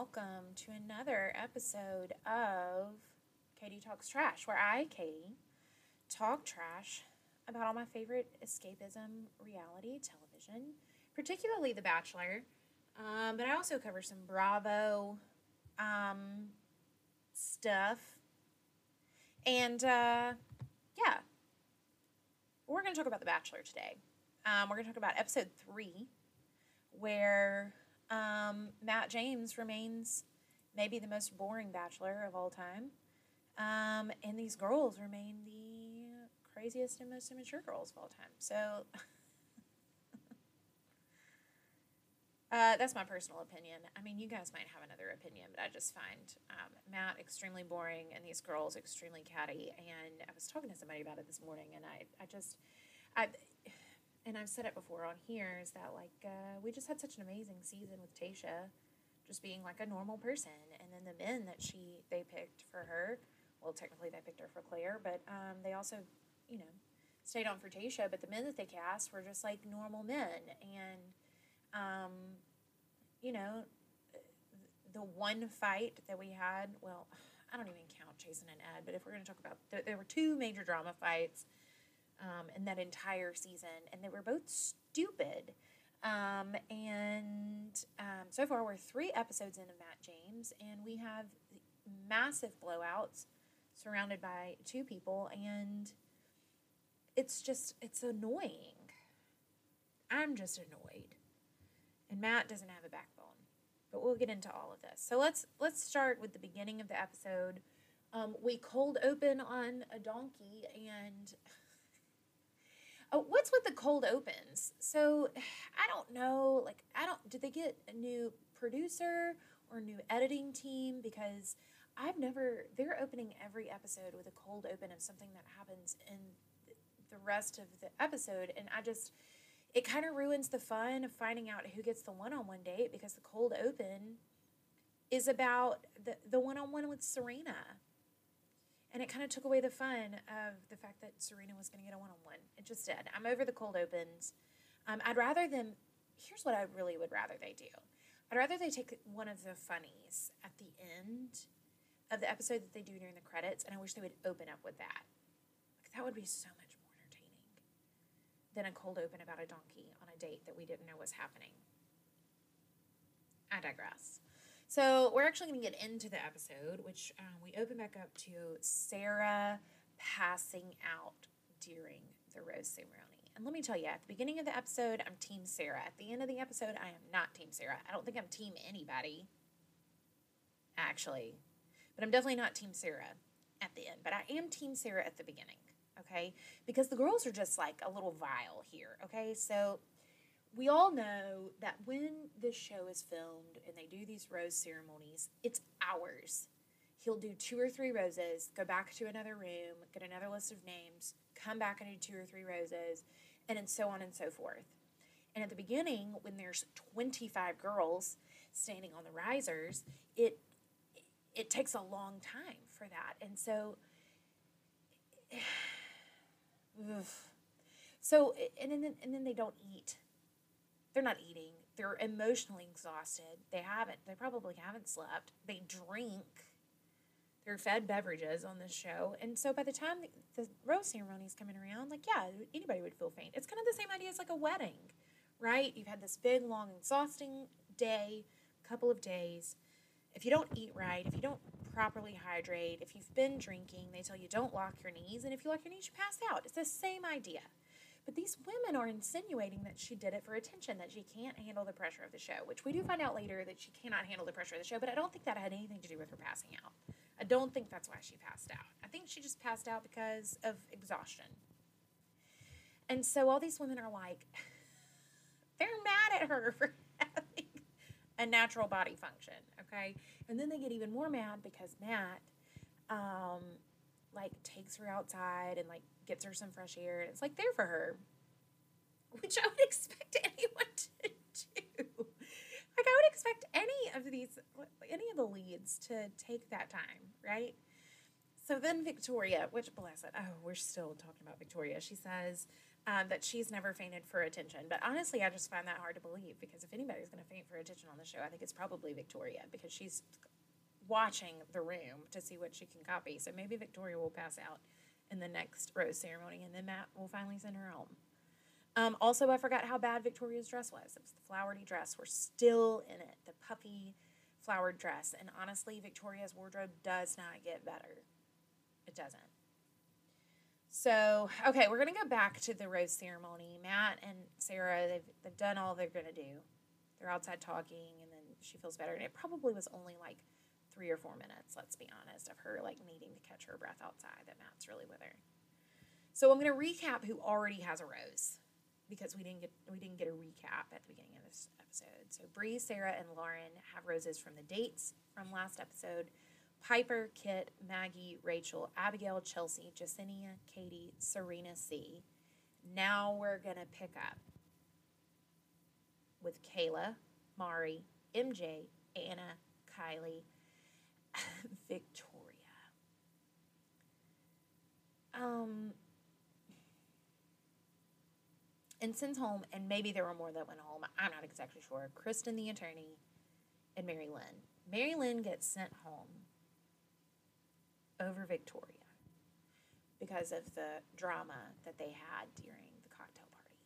welcome to another episode of Katie Talks Trash, where I, Katie, talk trash about all my favorite escapism reality television, particularly The Bachelor. Um, but I also cover some Bravo um, stuff. And uh, yeah, we're going to talk about The Bachelor today. Um, we're going to talk about episode three, where um, Matt James remains maybe the most boring bachelor of all time. Um, and these girls remain the craziest and most immature girls of all time. So uh, that's my personal opinion. I mean, you guys might have another opinion, but I just find um, Matt extremely boring and these girls extremely catty. And I was talking to somebody about it this morning, and I, I just, I, and I've said it before on here, is that like uh, we just had such an amazing season with Tayshia, just being like a normal person, and then the men that she they picked for her, well, technically they picked her for Clare, but um, they also, you know, stayed on for Tayshia, but the men that they cast were just like normal men, and, um, you know, the one fight that we had, well, I don't even count Jason and Ed, but if we're going to talk about, there, there were two major drama fights um, in that entire season, and they were both stupid. Um, and um, so far, we're three episodes into Matt James, and we have massive blowouts surrounded by two people, and it's just, it's annoying. I'm just annoyed. And Matt doesn't have a backbone. But we'll get into all of this. So let's let's start with the beginning of the episode. Um, we cold open on a donkey and Oh, what's with the cold opens? So I don't know. Like, I don't. Did they get a new producer or new editing team? Because I've never. They're opening every episode with a cold open of something that happens in the rest of the episode, and I just. It kind of ruins the fun of finding out who gets the one-on-one date because the cold open is about the the one-on-one with Serena and it kind of took away the fun of the fact that Serena was going to get a one on one. It just did. I'm over the cold opens. Um, I'd rather them. Here's what I really would rather they do. I'd rather they take one of the funnies at the end of the episode that they do during the credits, and I wish they would open up with that. Like, that would be so much more entertaining than a cold open about a donkey on a date that we didn't know was happening. I digress. So we're actually going to get into the episode, which um, we open back up to Sarah passing out during the rose ceremony. And let me tell you, at the beginning of the episode, I'm Team Sarah. At the end of the episode, I am not Team Sarah. I don't think I'm Team anybody, actually. But I'm definitely not Team Sarah at the end. But I am Team Sarah at the beginning, okay? Because the girls are just like a little vile here, okay? So we all know that when this show is filmed and they do these rose ceremonies, it's hours. He'll do two or three roses, go back to another room, get another list of names, come back and do two or three roses, and then so on and so forth. And at the beginning, when there's 25 girls standing on the risers, it it takes a long time for that. And so so and then and then they don't eat they're not eating. They're emotionally exhausted. They haven't, they probably haven't slept. They drink. They're fed beverages on this show. And so by the time the, the rose ceremony is coming around, like, yeah, anybody would feel faint. It's kind of the same idea as like a wedding, right? You've had this big, long, exhausting day, couple of days. If you don't eat right, if you don't properly hydrate, if you've been drinking, they tell you don't lock your knees. And if you lock your knees, you pass out. It's the same idea. But these women are insinuating that she did it for attention, that she can't handle the pressure of the show, which we do find out later that she cannot handle the pressure of the show, but I don't think that had anything to do with her passing out. I don't think that's why she passed out. I think she just passed out because of exhaustion. And so all these women are like, they're mad at her for having a natural body function, okay? And then they get even more mad because Matt, um, like takes her outside and like gets her some fresh air. And it's like there for her, which I would expect anyone to do. Like I would expect any of these, any of the leads to take that time, right? So then Victoria, which bless it, oh, we're still talking about Victoria. She says, um, that she's never fainted for attention. But honestly, I just find that hard to believe because if anybody's going to faint for attention on the show, I think it's probably Victoria because she's watching the room to see what she can copy. So maybe Victoria will pass out in the next rose ceremony and then Matt will finally send her home. Um, also, I forgot how bad Victoria's dress was. It was the flowery dress. We're still in it. The puffy flowered dress. And honestly, Victoria's wardrobe does not get better. It doesn't. So, okay, we're going to go back to the rose ceremony. Matt and Sarah, they've, they've done all they're going to do. They're outside talking, and then she feels better. And it probably was only like three or four minutes, let's be honest, of her like needing to catch her breath outside that Matt's really with her. So I'm going to recap who already has a rose because we didn't get we didn't get a recap at the beginning of this episode. So Bri, Sarah, and Lauren have roses from the dates from last episode. Piper, Kit, Maggie, Rachel, Abigail, Chelsea, Jessenia, Katie, Serena C. Now we're going to pick up with Kayla, Mari, MJ, Anna, Kylie, Victoria. Um, and sends home, and maybe there were more that went home. I'm not exactly sure. Kristen, the attorney, and Mary Lynn. Mary Lynn gets sent home over Victoria because of the drama that they had during the cocktail party.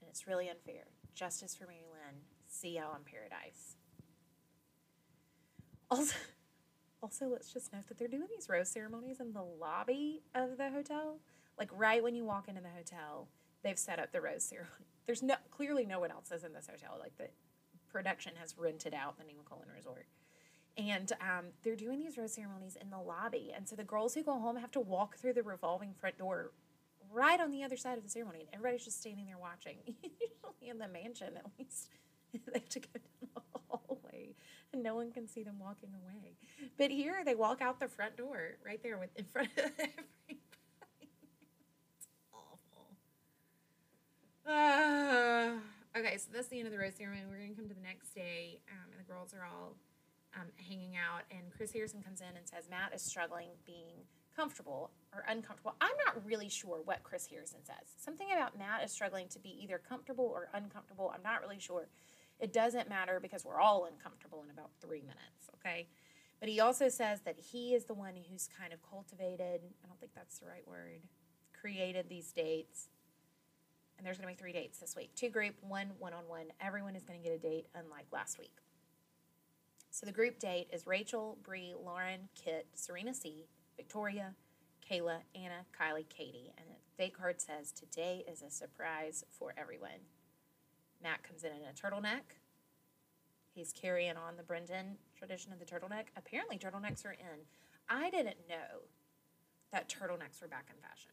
And it's really unfair. Justice for Mary Lynn. See y'all in paradise. Also, also, let's just note that they're doing these rose ceremonies in the lobby of the hotel. Like right when you walk into the hotel, they've set up the rose ceremony. There's no clearly no one else is in this hotel. Like the production has rented out the Nemacolin Resort and um, they're doing these rose ceremonies in the lobby. And so the girls who go home have to walk through the revolving front door right on the other side of the ceremony, and everybody's just standing there watching. Usually in the mansion, at least they have to go down the and no one can see them walking away. But here, they walk out the front door right there with in front of everybody. it's awful. Uh, okay, so that's the end of the rose ceremony. We're gonna come to the next day, um, and the girls are all um, hanging out, and Chris Harrison comes in and says Matt is struggling being comfortable or uncomfortable. I'm not really sure what Chris Harrison says. Something about Matt is struggling to be either comfortable or uncomfortable. I'm not really sure. It doesn't matter because we're all uncomfortable in about three minutes, okay? But he also says that he is the one who's kind of cultivated, I don't think that's the right word, created these dates. And there's going to be three dates this week two group, one one on one. Everyone is going to get a date, unlike last week. So the group date is Rachel, Bri, Lauren, Kit, Serena C, Victoria, Kayla, Anna, Kylie, Katie. And the date card says today is a surprise for everyone. Matt comes in in a turtleneck. He's carrying on the Brendan tradition of the turtleneck. Apparently, turtlenecks are in. I didn't know that turtlenecks were back in fashion.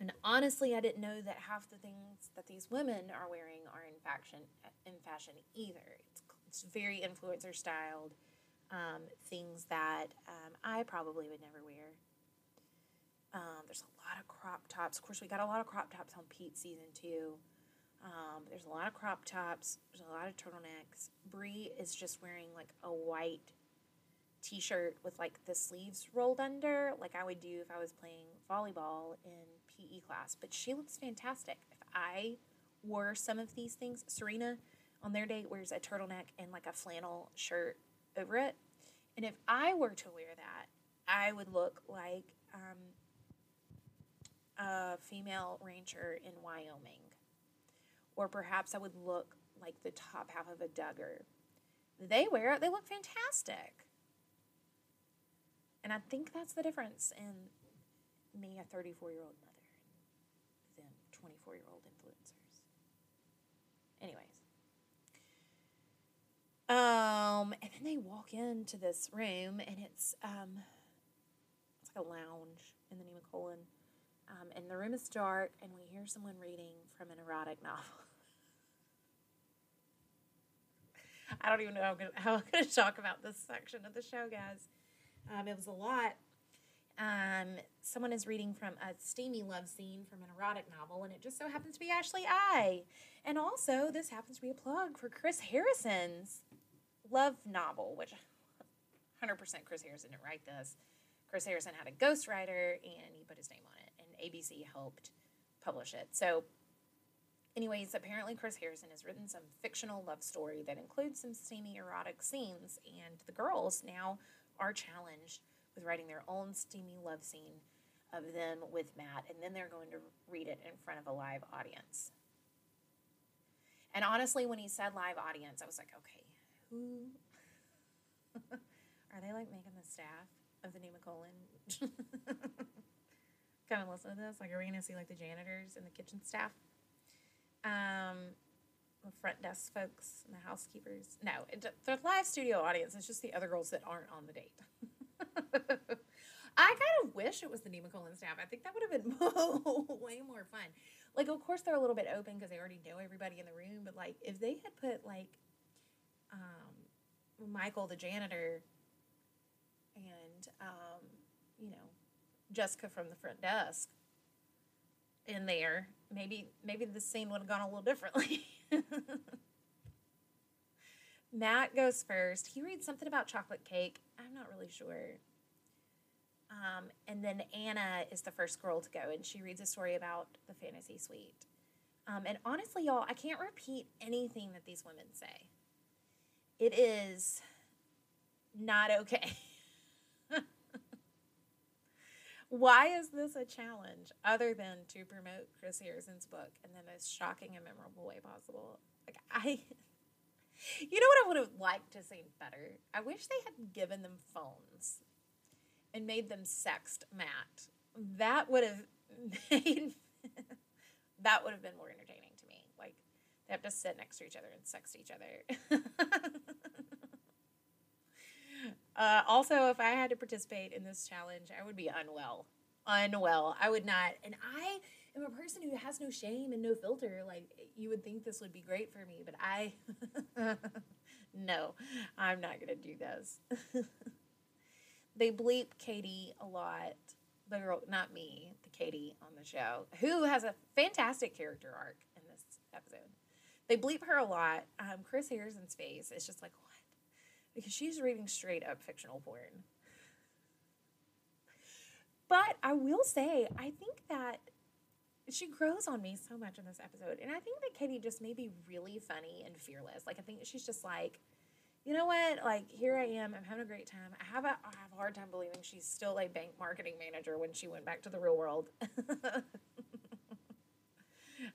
And honestly, I didn't know that half the things that these women are wearing are in fashion. In fashion, either it's, it's very influencer styled. Um, things that um, I probably would never wear. Um, there's a lot of crop tops. Of course, we got a lot of crop tops on Pete season two. Um, there's a lot of crop tops. There's a lot of turtlenecks. Bri is just wearing like a white t-shirt with like the sleeves rolled under, like I would do if I was playing volleyball in PE class, but she looks fantastic. If I wore some of these things, Serena on their date wears a turtleneck and like a flannel shirt over it. And if I were to wear that, I would look like um, a female rancher in Wyoming. Or perhaps I would look like the top half of a Duggar. They wear it, they look fantastic. And I think that's the difference in me, a 34 year old mother. than 24 year old influencers. Anyways. Um, and then they walk into this room and it's um it's like a lounge in the Nemacolin. Um, and the room is dark and we hear someone reading from an erotic novel. I don't even know how I'm, gonna, how I'm gonna talk about this section of the show, guys. Um, it was a lot. Um, someone is reading from a steamy love scene from an erotic novel, and it just so happens to be Ashley I. And also, this happens to be a plug for Chris Harrison's love novel, which 100% Chris Harrison didn't write this. Chris Harrison had a ghostwriter, and he put his name on ABC helped publish it. So, anyways, apparently Chris Harrison has written some fictional love story that includes some steamy erotic scenes, and the girls now are challenged with writing their own steamy love scene of them with Matt, and then they're going to read it in front of a live audience. And honestly, when he said live audience, I was like, okay, who are they like making the staff of the New Nemacolin kind of listen to this? Like, are we going to see like the janitors and the kitchen staff? Um, the front desk folks and the housekeepers. No, it, the live studio audience is just the other girls that aren't on the date. I kind of wish it was the Nemacolin staff. I think that would have been way more fun. Like, of course, they're a little bit open because they already know everybody in the room. But like, if they had put like um, Michael, the janitor, and um, you know Jessica from the front desk in there, maybe maybe the scene would have gone a little differently. Matt goes first. He reads something about chocolate cake. I'm not really sure. Um, and then Anna is the first girl to go, and she reads a story about the fantasy suite. Um, and honestly, y'all, I can't repeat anything that these women say. It is not okay. Why is this a challenge other than to promote Chris Harrison's book in the most shocking and memorable way possible? Like, I. You know what I would have liked to see better? I wish they had given them phones and made them sext Matt. That would have made that would have been more entertaining to me. Like they have to sit next to each other and sext each other. uh, also, if I had to participate in this challenge, I would be unwell. Unwell. I would not. And I am a person who has no shame and no filter. Like you would think this would be great for me, but I no, I'm not gonna do this. they bleep Katie a lot. The girl, not me, the Katie on the show, who has a fantastic character arc in this episode. They bleep her a lot. Um, Chris Harrison's face is just like? Because she's reading straight up fictional porn. But I will say, I think that she grows on me so much in this episode. And I think that Katie just may be really funny and fearless. Like, I think she's just like, you know what? Like, here I am. I'm having a great time. I have a, I have a hard time believing she's still a bank marketing manager when she went back to the real world.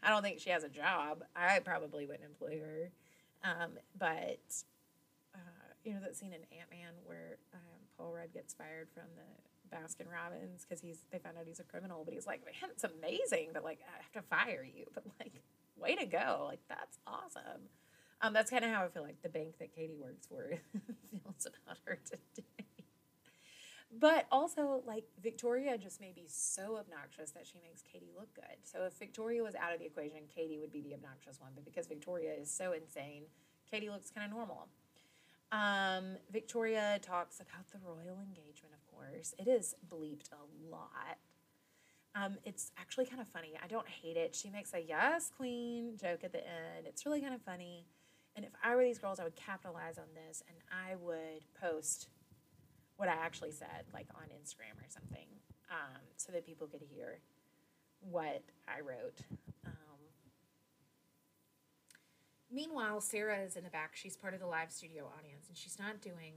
I don't think she has a job. I probably wouldn't employ her. Um, but, uh, you know, that scene in Ant Man where um, Paul Rudd gets fired from the Baskin Robbins because he's they found out he's a criminal, but he's like, man, it's amazing, but like I have to fire you, but like, way to go, like that's awesome. Um, that's kind of how I feel like the bank that Katie works for feels about her today. But also, like, Victoria just may be so obnoxious that she makes Katie look good. So if Victoria was out of the equation, Katie would be the obnoxious one. But because Victoria is so insane, Katie looks kind of normal. Um, Victoria talks about the royal engagement, of course. It is bleeped a lot. Um, it's actually kind of funny. I don't hate it. She makes a yes, queen joke at the end. It's really kind of funny. And if I were these girls, I would capitalize on this and I would post what I actually said, like on Instagram or something, um, so that people could hear what I wrote. Um, meanwhile, Sarah is in the back. She's part of the live studio audience, and she's not doing,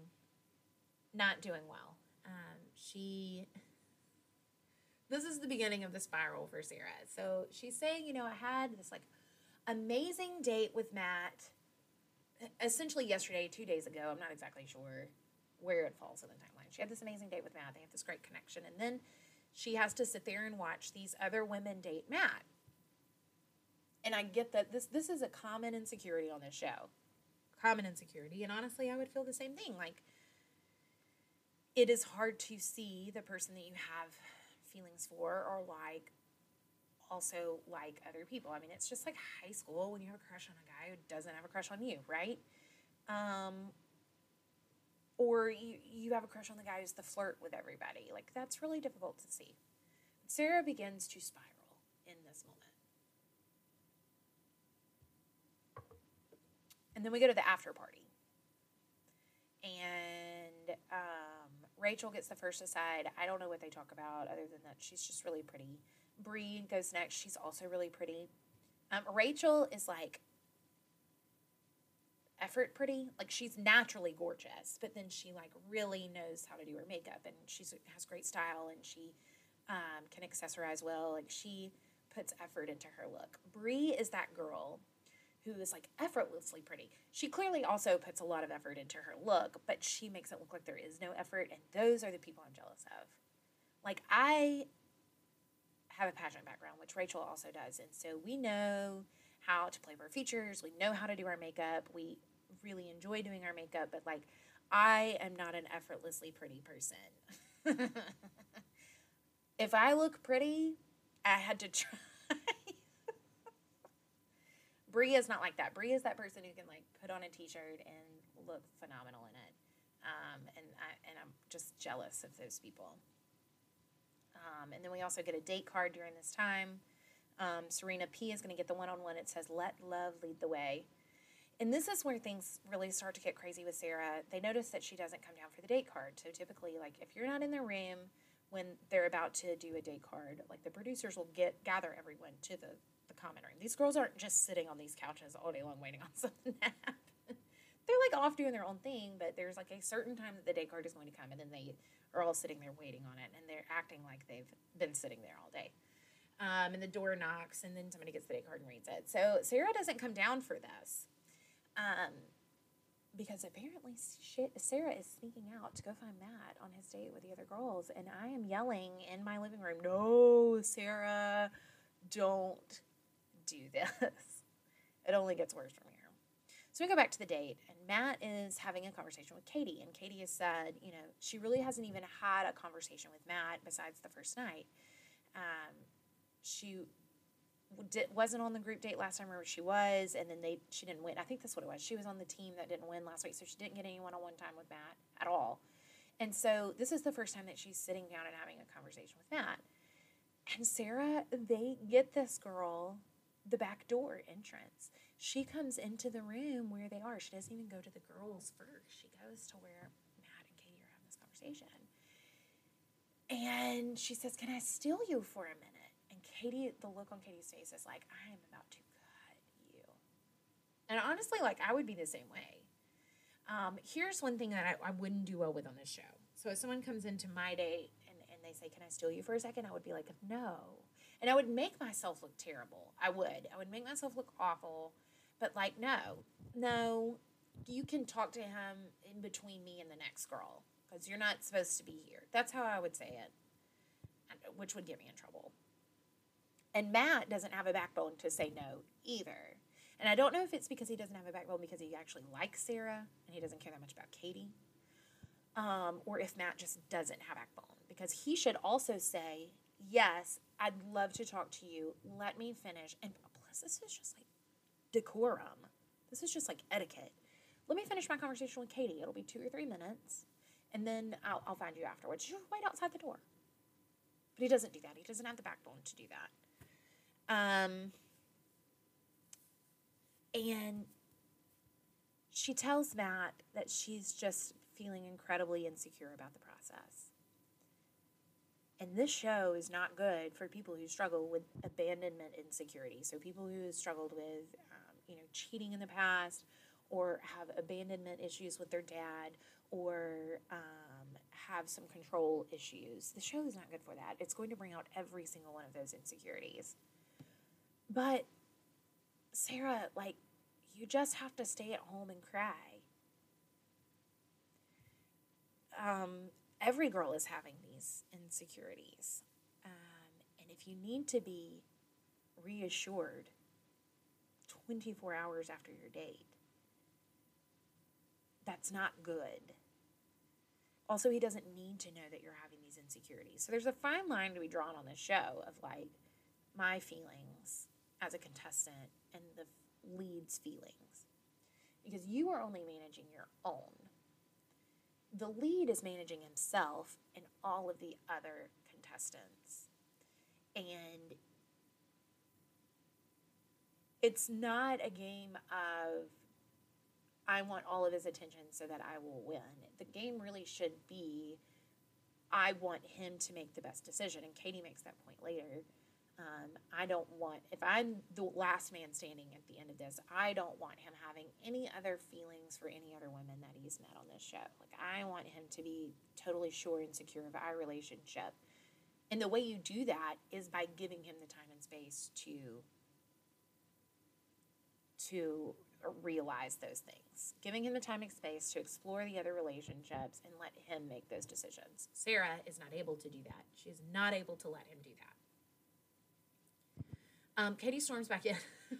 not doing well. Um, she. This is the beginning of the spiral for Sarah. So she's saying, you know, I had this like amazing date with Matt essentially yesterday, two days ago. I'm not exactly sure where it falls in the timeline. She had this amazing date with Matt. They have this great connection. And then she has to sit there and watch these other women date Matt. And I get that this this is a common insecurity on this show. Common insecurity. And honestly, I would feel the same thing. Like it is hard to see the person that you have feelings for or like also like other people. I mean, it's just like high school when you have a crush on a guy who doesn't have a crush on you, right? Um, or you, you have a crush on the guy who's the flirt with everybody. Like, that's really difficult to see. Sarah begins to spiral in this moment. And then we go to the after party. And um, Rachel gets the first aside. I don't know what they talk about other than that she's just really pretty. Bri goes next. She's also really pretty. Um, Rachel is like effort pretty. Like she's naturally gorgeous, but then she like really knows how to do her makeup and she has great style and she um, can accessorize well. Like she puts effort into her look. Bree is that girl who is like effortlessly pretty. She clearly also puts a lot of effort into her look, but she makes it look like there is no effort, and those are the people I'm jealous of. Like I have a pageant background, which Rachel also does, and so we know how to play our features. We know how to do our makeup. We really enjoy doing our makeup, but like I am not an effortlessly pretty person. if I look pretty, I had to try. Bri is not like that. Bri is that person who can like put on a t-shirt and look phenomenal in it. Um, and I and I'm just jealous of those people. Um, and then we also get a date card during this time. Um, Serena P is going to get the one-on-one. It says, "Let love lead the way." And this is where things really start to get crazy with Sarah. They notice that she doesn't come down for the date card. So typically, like if you're not in the room when they're about to do a date card, like the producers will get gather everyone to the common room. These girls aren't just sitting on these couches all day long waiting on something to happen. They're like off doing their own thing, but there's like a certain time that the date card is going to come, and then they are all sitting there waiting on it, and they're acting like they've been sitting there all day. Um, and the door knocks, and then somebody gets the date card and reads it. So Sarah doesn't come down for this. Um, because apparently Sarah is sneaking out to go find Matt on his date with the other girls, and I am yelling in my living room, "No, Sarah, don't do this. It only gets worse from here. So we go back to the date, and Matt is having a conversation with Katie, and Katie has said, you know, she really hasn't even had a conversation with Matt besides the first night. Um, she did, wasn't on the group date last time, or she was, and then they she didn't win. I think that's what it was. She was on the team that didn't win last week, so she didn't get any one on one time with Matt at all. And so this is the first time that she's sitting down and having a conversation with Matt. And Sarah, they get this girl the back door entrance. She comes into the room where they are. She doesn't even go to the girls first. She goes to where Matt and Katie are having this conversation. And she says, Can I steal you for a minute? And Katie, the look on Katie's face is like, I am about to cut you. And honestly, like, I would be the same way. Um, here's one thing that I, I wouldn't do well with on this show. So if someone comes into my date and, and they say, Can I steal you for a second? I would be like, No and I would make myself look terrible. I would. I would make myself look awful. But like, no, no, you can talk to him in between me and the next girl because you're not supposed to be here. That's how I would say it, which would get me in trouble. And Matt doesn't have a backbone to say no either. And I don't know if it's because he doesn't have a backbone because he actually likes Sarah and he doesn't care that much about Katie, um, or if Matt just doesn't have a backbone because he should also say, Yes, I'd love to talk to you. Let me finish. And plus, this is just like decorum. This is just like etiquette. Let me finish my conversation with Katie. It'll be two or three minutes, and then I'll, I'll find you afterwards. Just wait outside the door. But he doesn't do that. He doesn't have the backbone to do that. Um, and she tells Matt that she's just feeling incredibly insecure about the process. And this show is not good for people who struggle with abandonment insecurity. So people who have struggled with, um, you know, cheating in the past, or have abandonment issues with their dad, or um, have some control issues. The show is not good for that. It's going to bring out every single one of those insecurities. But Sarah, like, you just have to stay at home and cry. Um, every girl is having these insecurities. Um, and if you need to be reassured 24 hours after your date, that's not good. Also, he doesn't need to know that you're having these insecurities. So there's a fine line to be drawn on this show of like my feelings as a contestant and the lead's feelings. Because you are only managing your own the lead is managing himself and all of the other contestants. And it's not a game of I want all of his attention so that I will win. The game really should be I want him to make the best decision. And Katie makes that point later. Um, I don't want, if I'm the last man standing at the end of this, I don't want him having any other feelings for any other women that he's met on this show. Like, I want him to be totally sure and secure of our relationship. And the way you do that is by giving him the time and space to to realize those things, giving him the time and space to explore the other relationships and let him make those decisions. Sarah is not able to do that. She's not able to let him do that. Um, Katie storms back in.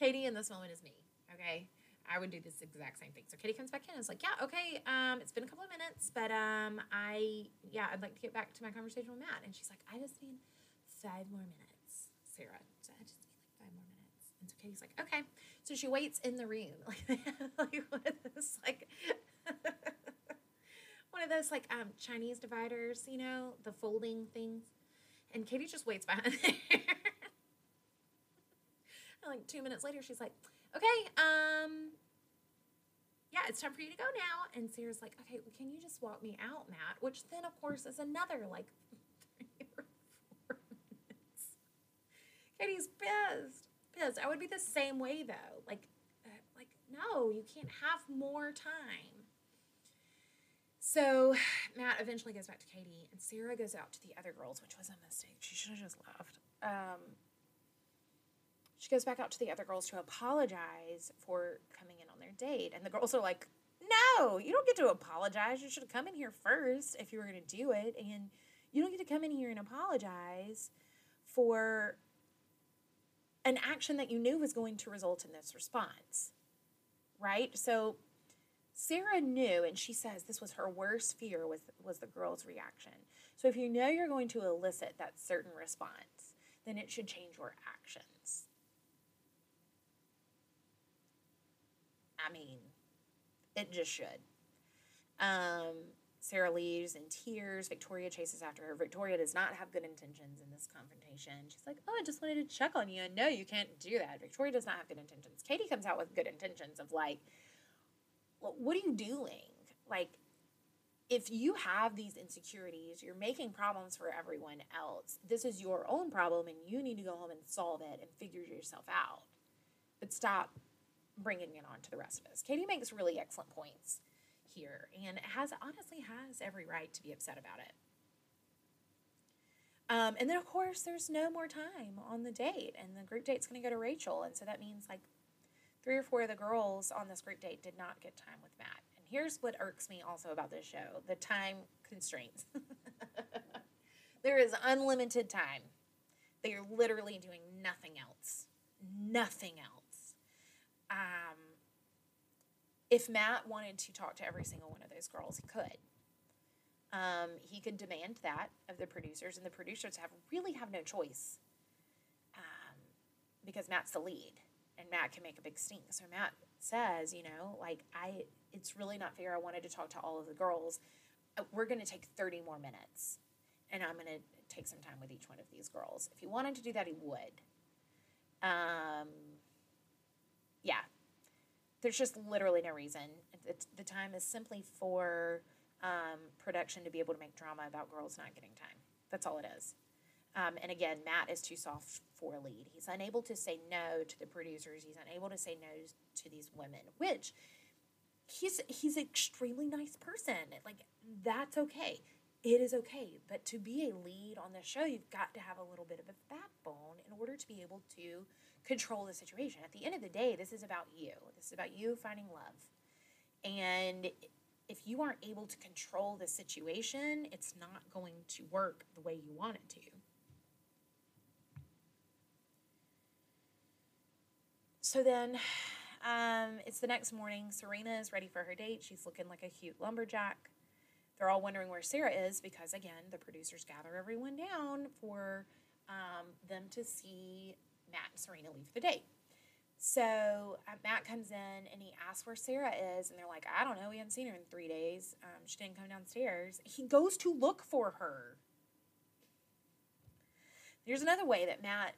Katie in this moment is me, okay? I would do this exact same thing. So Katie comes back in and is like, yeah, okay, um, it's been a couple of minutes, but um, I, yeah, I'd like to get back to my conversation with Matt. And she's like, I just need five more minutes, Sarah. So I just need like five more minutes. And so Katie's like, okay. So she waits in the room, like, like one of those, like, one of those, like, um, Chinese dividers, you know, the folding things. And Katie just waits behind there. like two minutes later, she's like, okay, um, yeah, it's time for you to go now. And Sarah's like, okay, well, can you just walk me out, Matt? Which then, of course, is another like three or four minutes. Katie's pissed. Pissed. I would be the same way though. Like, uh, like no, you can't have more time. So Matt eventually goes back to Katie, and Sarah goes out to the other girls, which was a mistake. She should have just left. Um, she goes back out to the other girls to apologize for coming in on their date. And the girls are like, no, you don't get to apologize. You should have come in here first if you were going to do it. And you don't get to come in here and apologize for an action that you knew was going to result in this response. Right? So Sarah knew, and she says this was her worst fear was, was the girl's reaction. So if you know you're going to elicit that certain response, then it should change your actions. I mean, it just should. Um, Sarah leaves in tears. Victoria chases after her. Victoria does not have good intentions in this confrontation. She's like, Oh, I just wanted to check on you. And no, you can't do that. Victoria does not have good intentions. Katie comes out with good intentions of like, What are you doing? Like, if you have these insecurities, you're making problems for everyone else. This is your own problem, and you need to go home and solve it and figure yourself out. But stop bringing it on to the rest of us. Katie makes really excellent points here and has honestly has every right to be upset about it. Um, and then, of course, there's no more time on the date, and the group date's going to go to Rachel. And so that means like three or four of the girls on this group date did not get time with Matt. And here's what irks me also about this show the time constraints. there is unlimited time. They are literally doing nothing else. Nothing else um, if Matt wanted to talk to every single one of those girls, he could. Um, he could demand that of the producers, and the producers have really have no choice um, because Matt's the lead, and Matt can make a big stink. So Matt says, you know, like I, it's really not fair. I wanted to talk to all of the girls. Uh, we're going to take thirty more minutes, and I'm going to take some time with each one of these girls. If he wanted to do that, he would. Um, yeah, there's just literally no reason. The time is simply for um, production to be able to make drama about girls not getting time. That's all it is. Um, and again, Matt is too soft for a lead. He's unable to say no to the producers. He's unable to say no to these women, which he's he's an extremely nice person. Like that's okay. It is okay. But to be a lead on this show, you've got to have a little bit of a backbone in order to be able to control the situation. At the end of the day, this is about you. This is about you finding love. And if you aren't able to control the situation, it's not going to work the way you want it to. So then um, it's the next morning. Serena is ready for her date. She's looking like a cute lumberjack. They're all wondering where Sarah is because, again, the producers gather everyone down for um, them to see Matt and Serena leave the date. So uh, Matt comes in and he asks where Sarah is, and they're like, I don't know. We haven't seen her in three days. Um, she didn't come downstairs. He goes to look for her. There's another way that Matt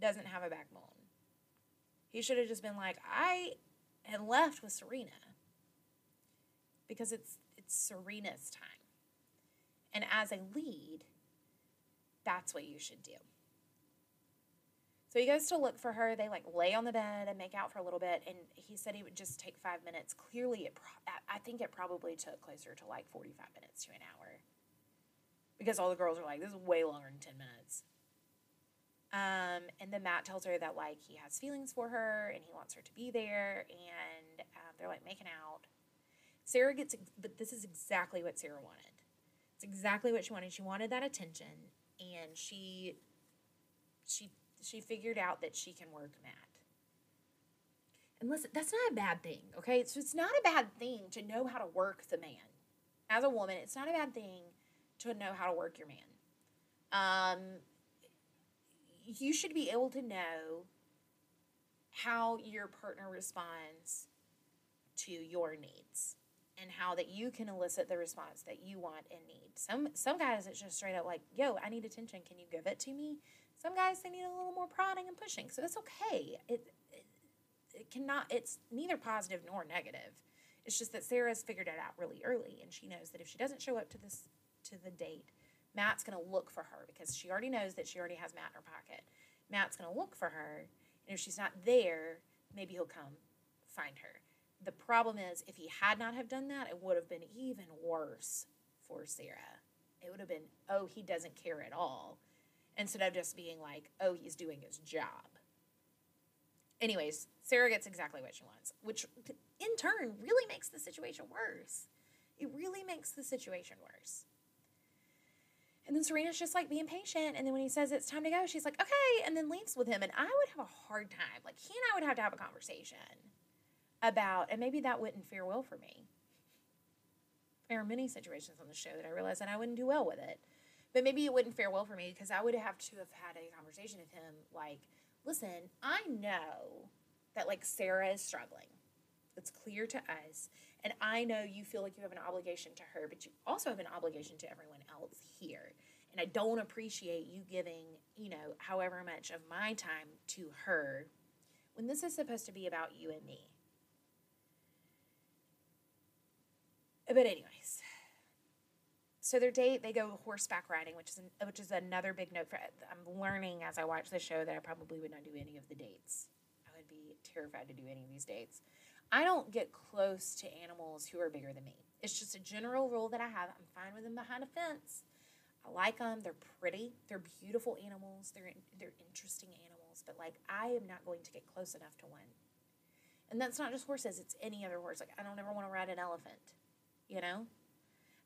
doesn't have a back backbone. He should have just been like, I had left with Serena because it's it's Serena's time. And as a lead, that's what you should do. So he goes to look for her. They like lay on the bed and make out for a little bit. And he said he would just take five minutes. Clearly, it pro- I think it probably took closer to like 45 minutes to an hour. Because all the girls are like, this is way longer than 10 minutes. Um, and then Matt tells her that like he has feelings for her and he wants her to be there. And uh, they're like making out. Sarah gets, but this is exactly what Sarah wanted. It's exactly what she wanted. She wanted that attention. And she, she she figured out that she can work Matt. And listen, that's not a bad thing, okay? So it's not a bad thing to know how to work the man. As a woman, it's not a bad thing to know how to work your man. Um, you should be able to know how your partner responds to your needs and how that you can elicit the response that you want and need. Some some guys it's just straight up like, "Yo, I need attention. Can you give it to me?" Some guys they need a little more prodding and pushing, so that's okay. It, it it cannot. It's neither positive nor negative. It's just that Sarah's figured it out really early, and she knows that if she doesn't show up to this to the date, Matt's gonna look for her because she already knows that she already has Matt in her pocket. Matt's gonna look for her, and if she's not there, maybe he'll come find her. The problem is, if he had not have done that, it would have been even worse for Sarah. It would have been, oh, he doesn't care at all instead of just being like, oh, he's doing his job. Anyways, Sarah gets exactly what she wants, which in turn really makes the situation worse. It really makes the situation worse. And then Serena's just like being patient. And then when he says it's time to go, she's like, okay, and then leaves with him. And I would have a hard time. Like, he and I would have to have a conversation about, and maybe that wouldn't fare well for me. There are many situations on the show that I realized that I wouldn't do well with it. But maybe it wouldn't fare well for me because I would have to have had a conversation with him like, listen, I know that like Sarah is struggling. It's clear to us. And I know you feel like you have an obligation to her, but you also have an obligation to everyone else here. And I don't appreciate you giving, you know, however much of my time to her when this is supposed to be about you and me. But, anyways, so their date, they go horseback riding, which is an, which is another big note for. I'm learning as I watch the show that I probably would not do any of the dates. I would be terrified to do any of these dates. I don't get close to animals who are bigger than me. It's just a general rule that I have. I'm fine with them behind a fence. I like them. They're pretty. They're beautiful animals. They're they're interesting animals. But like, I am not going to get close enough to one. And that's not just horses. It's any other horse. Like, I don't ever want to ride an elephant. You know.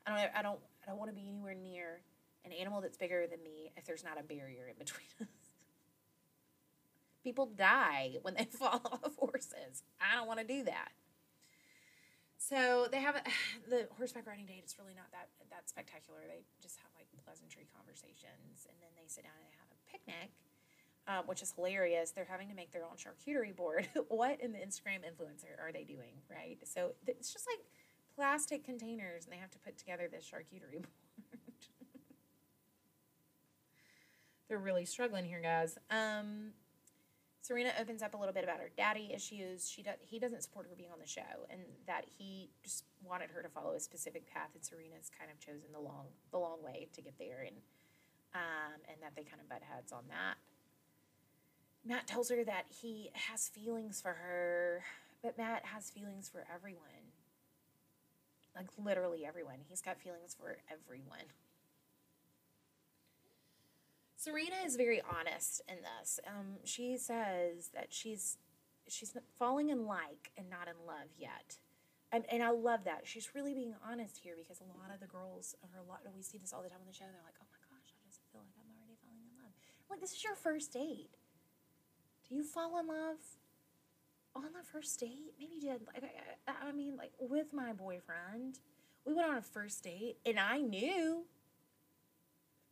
I don't. I don't. I don't want to be anywhere near an animal that's bigger than me if there's not a barrier in between us. People die when they fall off horses. I don't want to do that. So they have a, the horseback riding date. It's really not that that spectacular. They just have like pleasantry conversations, and then they sit down and they have a picnic, um, which is hilarious. They're having to make their own charcuterie board. what in the Instagram influencer are they doing, right? So it's just like plastic containers and they have to put together this charcuterie board. They're really struggling here, guys. Um, Serena opens up a little bit about her daddy issues. She does, he doesn't support her being on the show, and that he just wanted her to follow a specific path, and Serena's kind of chosen the long the long way to get there, and um, and that they kind of butt heads on that. Matt tells her that he has feelings for her, but Matt has feelings for everyone like literally everyone. He's got feelings for everyone. Serena is very honest in this. Um, she says that she's she's falling in like and not in love yet. And, and I love that. She's really being honest here because a lot of the girls, or a lot, we see this all the time on the show. They're like, "Oh my gosh, I just feel like I'm already falling in love." like, this is your first date. Do you fall in love on the first date, maybe did. Like, I, I mean, like with my boyfriend, we went on a first date, and I knew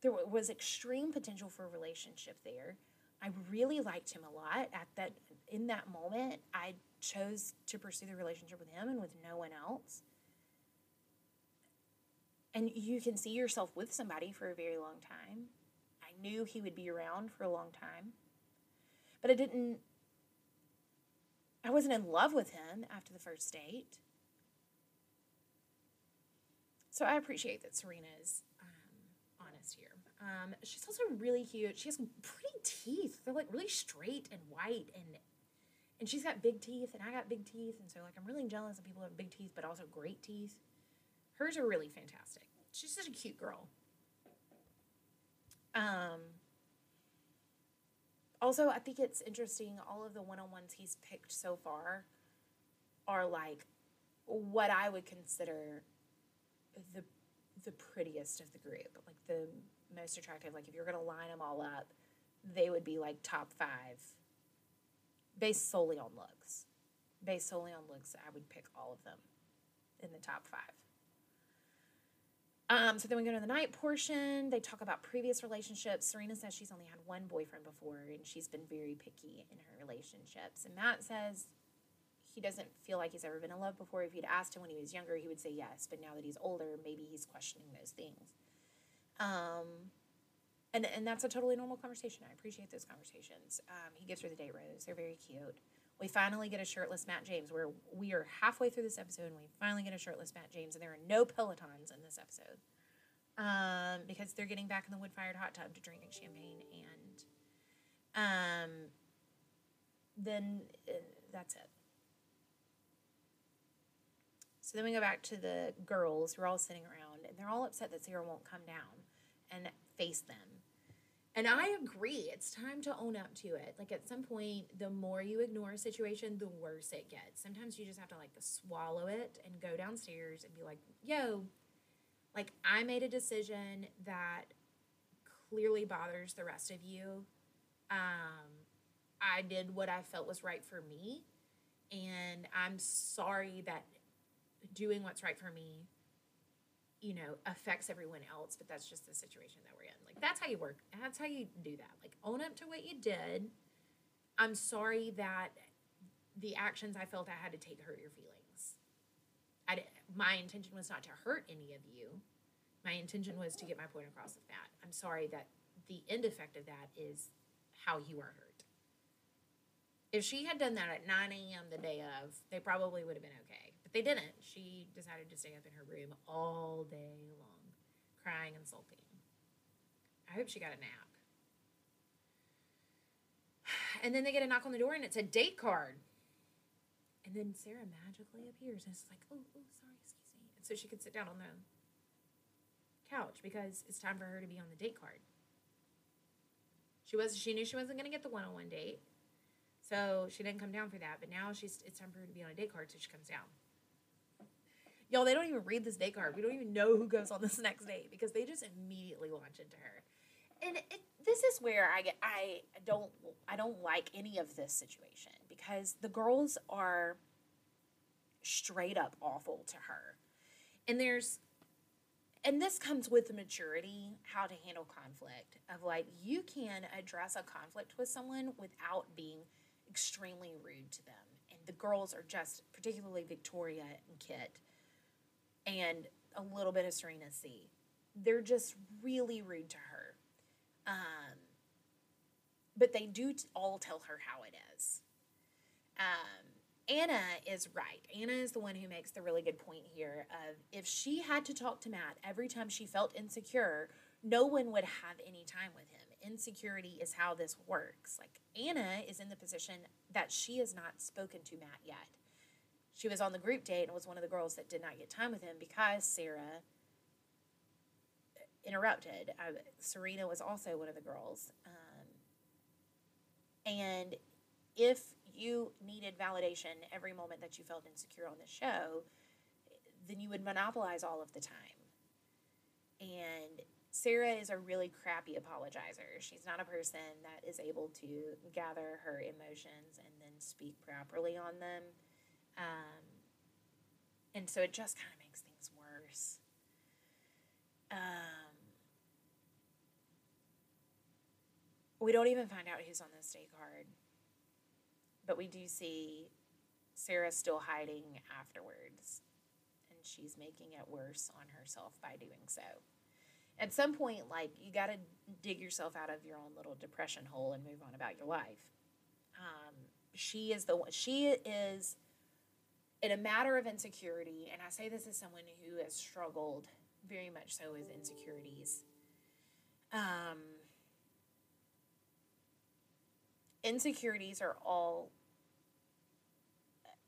there was extreme potential for a relationship there. I really liked him a lot. At that, in that moment, I chose to pursue the relationship with him and with no one else. And you can see yourself with somebody for a very long time. I knew he would be around for a long time, but I didn't I wasn't in love with him after the first date. So I appreciate that Serena is um, honest S tier. Um, she's also really cute. She has pretty teeth. They're like really straight and white, and and she's got big teeth, and I got big teeth, and so like I'm really jealous of people who have big teeth, but also great teeth. Hers are really fantastic. She's such a cute girl. Um. Also, I think it's interesting. All of the one on ones he's picked so far are like what I would consider the the prettiest of the group, like the most attractive. Like if you're gonna line them all up, they would be like top five, based solely on looks. Based solely on looks, I would pick all of them in the top five. Um, so then we go to the night portion. They talk about previous relationships. Serena says she's only had one boyfriend before and she's been very picky in her relationships. And Matt says he doesn't feel like he's ever been in love before. If you'd asked him when he was younger, he would say yes. But now that he's older, maybe he's questioning those things. Um, and, and that's a totally normal conversation. I appreciate those conversations. Um, he gives her the date rose. They're very cute. We finally get a shirtless Matt James. Where we are halfway through this episode, and we finally get a shirtless Matt James, and there are no Pelotons in this episode um, because they're getting back in the wood-fired hot tub to drinking champagne, and um, then uh, that's it. So then we go back to the girls who are all sitting around, and they're all upset that Sarah won't come down and face them. And I agree. It's time to own up to it. Like at some point, the more you ignore a situation, the worse it gets. Sometimes you just have to like swallow it and go downstairs and be like, yo, like I made a decision that clearly bothers the rest of you. Um, I did what I felt was right for me. And I'm sorry that doing what's right for me you know, affects everyone else, but that's just the situation that we're in. Like that's how you work. That's how you do that. Like own up to what you did. I'm sorry that the actions I felt I had to take hurt your feelings. I my intention was not to hurt any of you. My intention was to get my point across with that. I'm sorry that the end effect of that is how you are hurt. If she had done that at 9 a.m. the day of, they probably would have been okay they didn't. She decided to stay up in her room all day long, crying and sulking. I hope she got a nap. And then they get a knock on the door and it's a date card. And then Sarah magically appears and it's like, oh, oh, sorry, excuse me. And so she could sit down on the couch because it's time for her to be on the date card. She was she knew she wasn't gonna get the one on one date. So she didn't come down for that, but now she's it's time for her to be on a date card, so she comes down. Y'all, they don't even read this date card. We don't even know who goes on this next date because they just immediately launch into her. And it, this is where I get I don't I don't like any of this situation because the girls are straight up awful to her. And there's and this comes with the maturity how to handle conflict of like you can address a conflict with someone without being extremely rude to them and the girls are just particularly victoria and kit and a little bit of Serena C. They're just really rude to her. Um, but they do t- all tell her how it is. Um, Anna is right. Anna is the one who makes the really good point here of if she had to talk to Matt every time she felt insecure, no one would have any time with him. Insecurity is how this works. Like Anna is in the position that she has not spoken to Matt yet she was on the group date and was one of the girls that did not get time with him because Sarah interrupted. I, Serena was also one of the girls. Um, and if you needed validation every moment that you felt insecure on the show, then you would monopolize all of the time. And Sarah is a really crappy apologizer. She's not a person that is able to gather her emotions and then speak properly on them. Um, and so it just kind of makes things worse. Um, we don't even find out who's on the day card, but we do see Sarah still hiding afterwards, and she's making it worse on herself by doing so. At some point, like, you got to dig yourself out of your own little depression hole and move on about your life. Um, she is the one, she is in a matter of insecurity, and I say this as someone who has struggled very much so with insecurities, Um, insecurities are all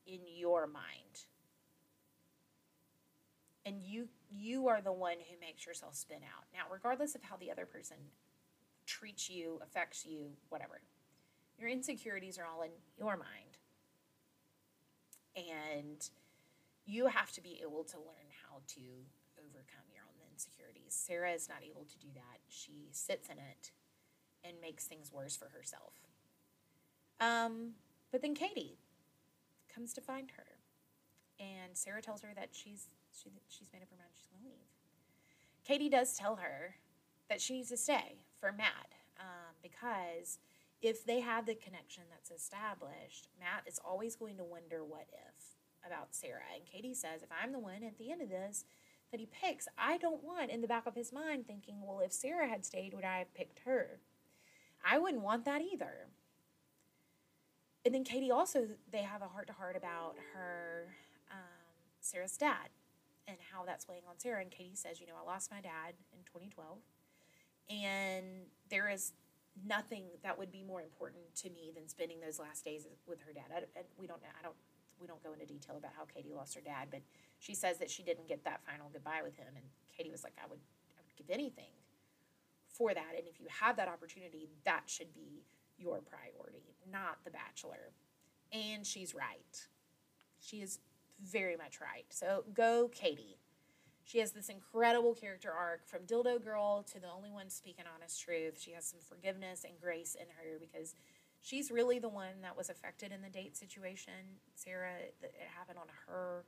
in your mind. And you you are the one who makes yourself spin out. Now regardless of how the other person treats you affects you whatever your insecurities are all in your mind and you have to be able to learn how to overcome your own insecurities sarah is not able to do that she sits in it and makes things worse for herself um, but then katie comes to find her. And Sarah tells her that she's she, she's made up her mind she's to leave. Katie does tell her that she needs to stay for Matt um, because if they have the connection that's established, Matt is always going to wonder what if about Sarah. And Katie says, if I'm the one at the end of this that he picks, I don't want in the back of his mind thinking, well, if Sarah had stayed, would I have picked her? I wouldn't want that either and then Katie also they have a heart to heart about her um, Sarah's dad and how that's weighing on Sarah. And Katie says, you know, I lost my dad in 2012, and there is nothing that would be more important to me than spending those last days with her dad. I, we don't, I don't, we don't go into detail about how Katie lost her dad, but she says that she didn't get that final goodbye with him, and Katie was like, I would, I would give anything for that. And if you have that opportunity, that should be your priority, not The Bachelor. And she's right. She is very much right. So go, Katie. She has this incredible character arc from Dildo Girl to the only one speaking honest truth. She has some forgiveness and grace in her because she's really the one that was affected in the date situation. Sarah, it happened on her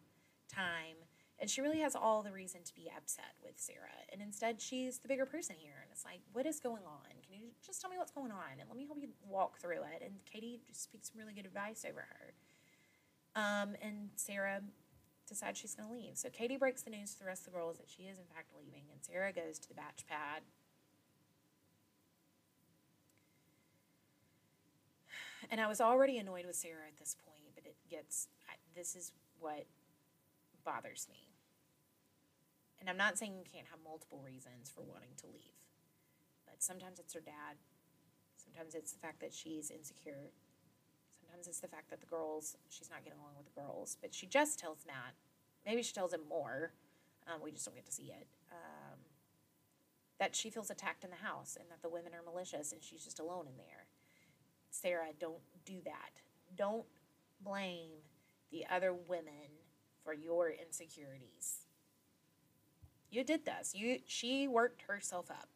time and she really has all the reason to be upset with Sarah. And instead, she's the bigger person here. And it's like, what is going on? Can you just tell me what's going on? And let me help you walk through it. And Katie just speaks some really good advice over her. Um, and Sarah decides she's going to leave. So Katie breaks the news to the rest of the girls that she is, in fact, leaving. And Sarah goes to the batch pad. And I was already annoyed with Sarah at this point, but it gets, this is what bothers me. And I'm not saying you can't have multiple reasons for wanting to leave, but sometimes it's her dad. Sometimes it's the fact that she's insecure. Sometimes it's the fact that the girls, she's not getting along with the girls. But she just tells Matt, maybe she tells him more, um, we just don't get to see it, um, that she feels attacked in the house and that the women are malicious and she's just alone in there. Sarah, don't do that. Don't blame the other women for your insecurities. You did this. You she worked herself up.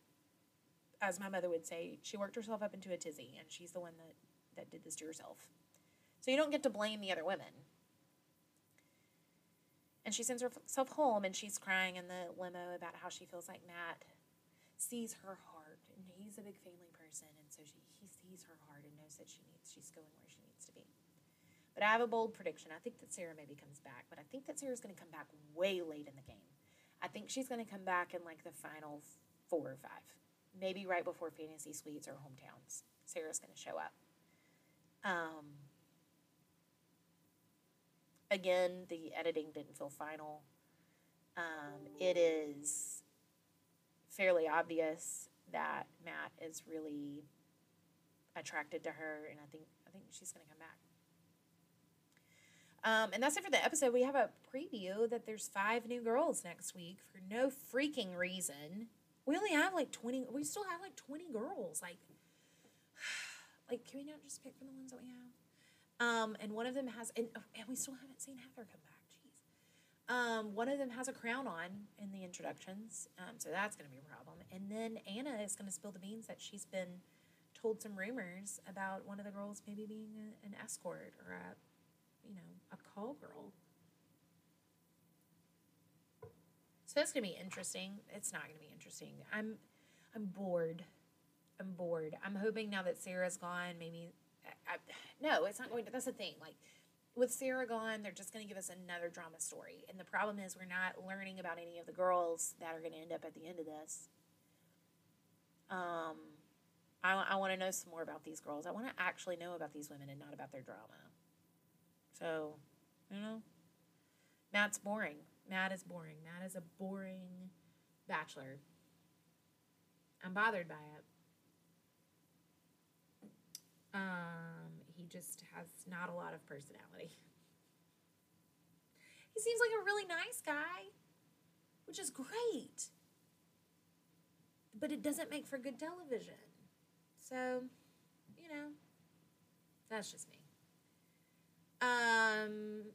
As my mother would say, she worked herself up into a tizzy and she's the one that that did this to herself. So you don't get to blame the other women. And she sends herself home and she's crying in the limo about how she feels like Matt sees her heart and he's a big family person and so she, he sees her heart and knows that she needs she's going where she needs to be. But I have a bold prediction. I think that Sarah maybe comes back, but I think that Sarah's going to come back way late in the game. I think she's going to come back in like the final four or five, maybe right before Fantasy Suites or Hometowns. Sarah's going to show up. Um, again, the editing didn't feel final. Um, it is fairly obvious that Matt is really attracted to her, and I think I think she's going to come back. Um, and that's it for the episode. We have a preview that there's five new girls next week for no freaking reason. We only have like 20, we still have like 20 girls. Like, like can we not just pick from the ones that we have? Um, and one of them has, and, oh, and we still haven't seen Heather come back. Jeez. Um, one of them has a crown on in the introductions, um, so that's going to be a problem. And then Anna is going to spill the beans that she's been told some rumors about one of the girls maybe being a, an escort or a you know, a call girl. So that's gonna be interesting. It's not gonna be interesting. I'm, I'm bored. I'm bored. I'm hoping now that Sarah's gone, maybe. I, no, it's not going to. That's the thing. Like with Sarah gone, they're just going to give us another drama story. And the problem is, we're not learning about any of the girls that are going to end up at the end of this. Um, I, I want to know some more about these girls. I want to actually know about these women and not about their drama. So, you know, Matt's boring. Matt is boring. Matt is a boring bachelor. I'm bothered by it. Um, he just has not a lot of personality. He seems like a really nice guy, which is great. But it doesn't make for good television. So, you know, that's just me. Um,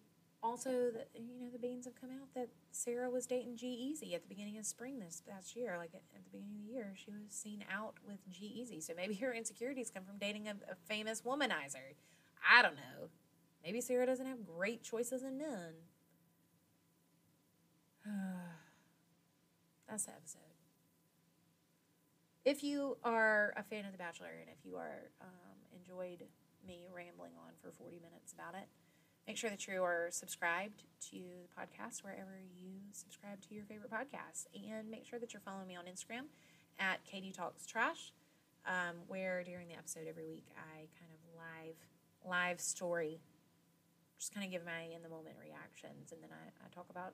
also, the, you know, the beans have come out that Sarah was dating G-Eazy at the beginning of spring this past year. Like at, at the beginning of the year, she was seen out with G-Eazy. So maybe her insecurities come from dating a, a famous womanizer. I don't know. Maybe Sarah doesn't have great choices in men. That's the episode. If you are a fan of The Bachelor and if you are um, enjoyed me rambling on for 40 minutes about it, make sure that you are subscribed to the podcast wherever you subscribe to your favorite podcast. And make sure that you're following me on Instagram at Katie Talks Trash, um, where during the episode every week I kind of live live story, just kind of give my in the moment reactions, and then I, I talk about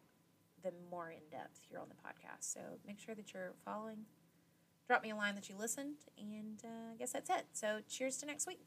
them more in depth here on the podcast. So make sure that you're following. Drop me a line that you listened, and uh, I guess that's it. So cheers to next week.